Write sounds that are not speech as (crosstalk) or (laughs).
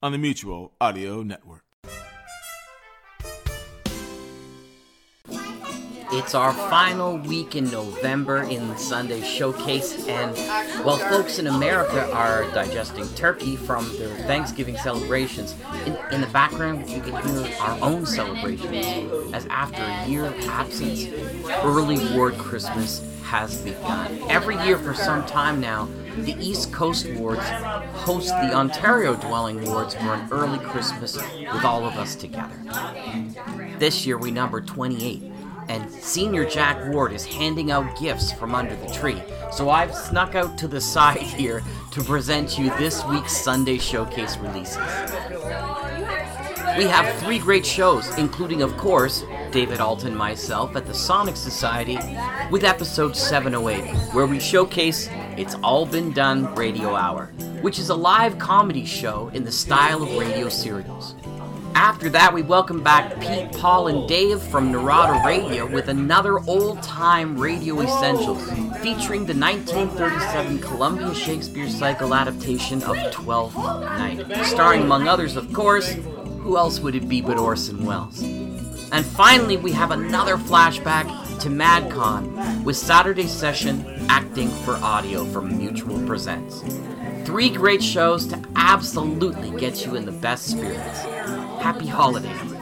on the Mutual Audio Network. It's our final week in November in Sunday Showcase, and while folks in America are digesting turkey from their Thanksgiving celebrations, in, in the background you can hear our own celebrations, as after a year of absence, early ward Christmas has begun. Every year for some time now, the East Coast wards host the Ontario dwelling wards for an early Christmas with all of us together. This year we number 28 and Senior Jack Ward is handing out gifts from under the tree. So I've snuck out to the side (laughs) here to present you this week's Sunday Showcase releases. We have three great shows, including, of course, David Ault and myself at the Sonic Society with episode 708, where we showcase It's All Been Done Radio Hour, which is a live comedy show in the style of radio serials. After that, we welcome back Pete, Paul, and Dave from Narada Radio with another old time radio essentials featuring the 1937 Columbia Shakespeare cycle adaptation of Twelfth Night, starring, among others, of course, who else would it be but Orson Welles? And finally, we have another flashback to MadCon with Saturday Session Acting for Audio from Mutual Presents. Three great shows to absolutely get you in the best spirits. Happy holidays.